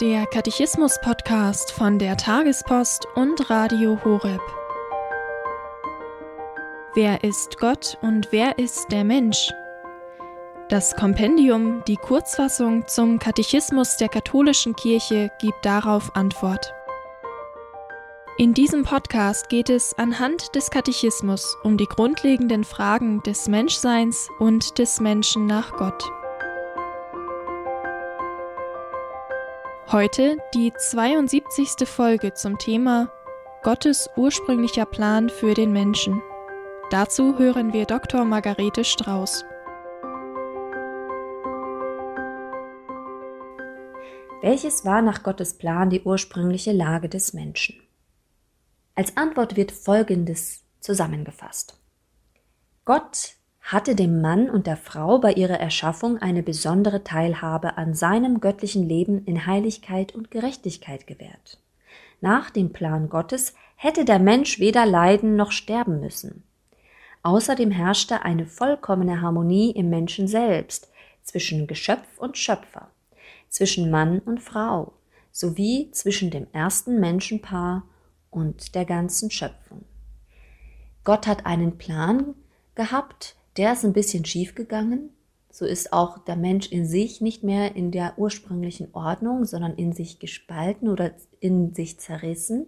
Der Katechismus-Podcast von der Tagespost und Radio Horeb. Wer ist Gott und wer ist der Mensch? Das Kompendium, die Kurzfassung zum Katechismus der katholischen Kirche, gibt darauf Antwort. In diesem Podcast geht es anhand des Katechismus um die grundlegenden Fragen des Menschseins und des Menschen nach Gott. Heute die 72. Folge zum Thema Gottes ursprünglicher Plan für den Menschen. Dazu hören wir Dr. Margarete Strauß. Welches war nach Gottes Plan die ursprüngliche Lage des Menschen? Als Antwort wird Folgendes zusammengefasst. Gott hatte dem Mann und der Frau bei ihrer Erschaffung eine besondere Teilhabe an seinem göttlichen Leben in Heiligkeit und Gerechtigkeit gewährt. Nach dem Plan Gottes hätte der Mensch weder leiden noch sterben müssen. Außerdem herrschte eine vollkommene Harmonie im Menschen selbst, zwischen Geschöpf und Schöpfer, zwischen Mann und Frau, sowie zwischen dem ersten Menschenpaar und der ganzen Schöpfung. Gott hat einen Plan gehabt, der ist ein bisschen schief gegangen. So ist auch der Mensch in sich nicht mehr in der ursprünglichen Ordnung, sondern in sich gespalten oder in sich zerrissen.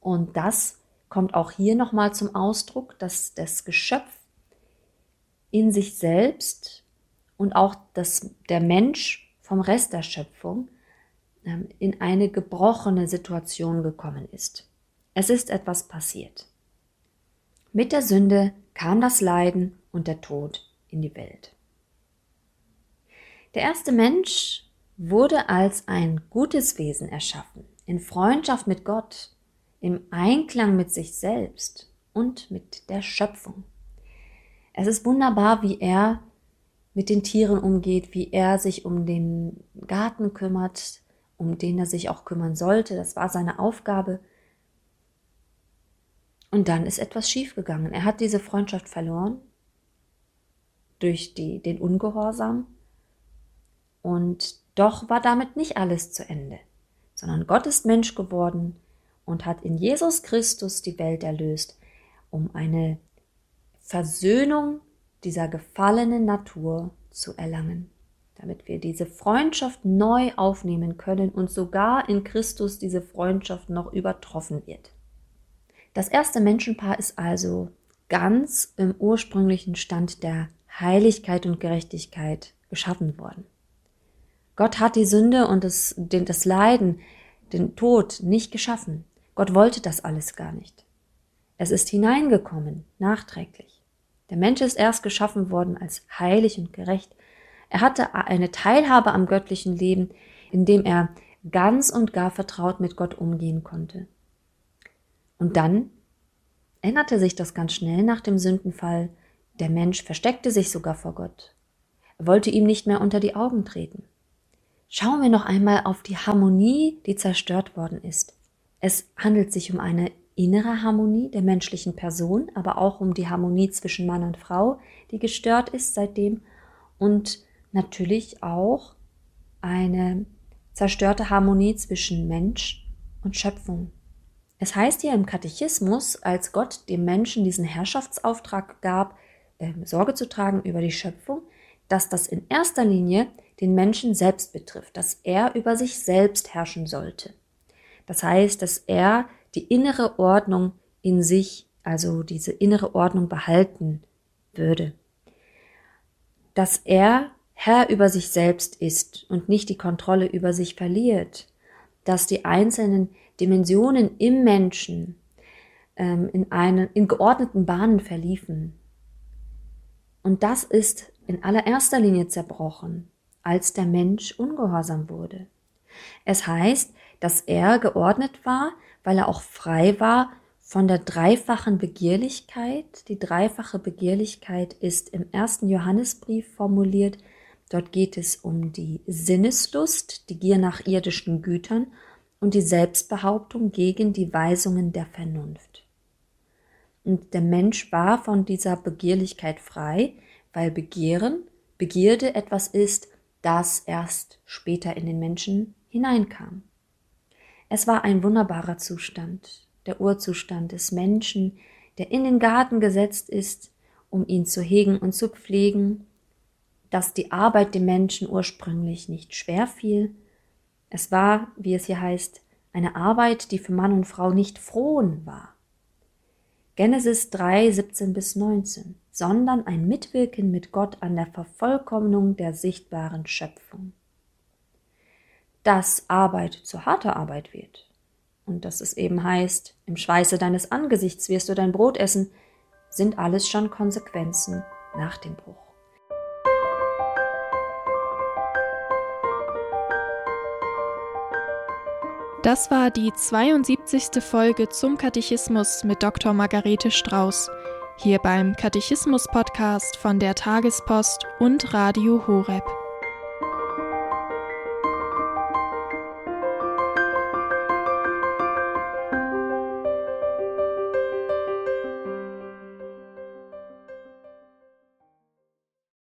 Und das kommt auch hier nochmal zum Ausdruck, dass das Geschöpf in sich selbst und auch das, der Mensch vom Rest der Schöpfung ähm, in eine gebrochene Situation gekommen ist. Es ist etwas passiert. Mit der Sünde kam das Leiden und der Tod in die Welt. Der erste Mensch wurde als ein gutes Wesen erschaffen, in Freundschaft mit Gott, im Einklang mit sich selbst und mit der Schöpfung. Es ist wunderbar, wie er mit den Tieren umgeht, wie er sich um den Garten kümmert, um den er sich auch kümmern sollte. Das war seine Aufgabe. Und dann ist etwas schiefgegangen. Er hat diese Freundschaft verloren durch die, den Ungehorsam. Und doch war damit nicht alles zu Ende, sondern Gott ist Mensch geworden und hat in Jesus Christus die Welt erlöst, um eine Versöhnung dieser gefallenen Natur zu erlangen, damit wir diese Freundschaft neu aufnehmen können und sogar in Christus diese Freundschaft noch übertroffen wird. Das erste Menschenpaar ist also ganz im ursprünglichen Stand der Heiligkeit und Gerechtigkeit geschaffen worden. Gott hat die Sünde und das, den, das Leiden, den Tod nicht geschaffen. Gott wollte das alles gar nicht. Es ist hineingekommen, nachträglich. Der Mensch ist erst geschaffen worden als heilig und gerecht. Er hatte eine Teilhabe am göttlichen Leben, indem er ganz und gar vertraut mit Gott umgehen konnte. Und dann änderte sich das ganz schnell nach dem Sündenfall. Der Mensch versteckte sich sogar vor Gott. Er wollte ihm nicht mehr unter die Augen treten. Schauen wir noch einmal auf die Harmonie, die zerstört worden ist. Es handelt sich um eine innere Harmonie der menschlichen Person, aber auch um die Harmonie zwischen Mann und Frau, die gestört ist seitdem und natürlich auch eine zerstörte Harmonie zwischen Mensch und Schöpfung. Es heißt hier im Katechismus, als Gott dem Menschen diesen Herrschaftsauftrag gab, äh, Sorge zu tragen über die Schöpfung, dass das in erster Linie den Menschen selbst betrifft, dass er über sich selbst herrschen sollte. Das heißt, dass er die innere Ordnung in sich, also diese innere Ordnung behalten würde. Dass er Herr über sich selbst ist und nicht die Kontrolle über sich verliert, dass die einzelnen Dimensionen im Menschen ähm, in, einen, in geordneten Bahnen verliefen. Und das ist in allererster Linie zerbrochen, als der Mensch ungehorsam wurde. Es heißt, dass er geordnet war, weil er auch frei war von der dreifachen Begierlichkeit. Die dreifache Begierlichkeit ist im ersten Johannesbrief formuliert. Dort geht es um die Sinneslust, die Gier nach irdischen Gütern und die Selbstbehauptung gegen die Weisungen der Vernunft. Und der Mensch war von dieser Begierlichkeit frei, weil Begehren, Begierde etwas ist, das erst später in den Menschen hineinkam. Es war ein wunderbarer Zustand, der Urzustand des Menschen, der in den Garten gesetzt ist, um ihn zu hegen und zu pflegen, dass die Arbeit dem Menschen ursprünglich nicht schwer fiel. Es war, wie es hier heißt, eine Arbeit, die für Mann und Frau nicht frohen war. Genesis 3, 17 bis 19, sondern ein Mitwirken mit Gott an der Vervollkommnung der sichtbaren Schöpfung. Dass Arbeit zu harter Arbeit wird und dass es eben heißt, im Schweiße deines Angesichts wirst du dein Brot essen, sind alles schon Konsequenzen nach dem Bruch. Das war die 72. Folge zum Katechismus mit Dr. Margarete Strauß, hier beim Katechismus-Podcast von der Tagespost und Radio Horeb.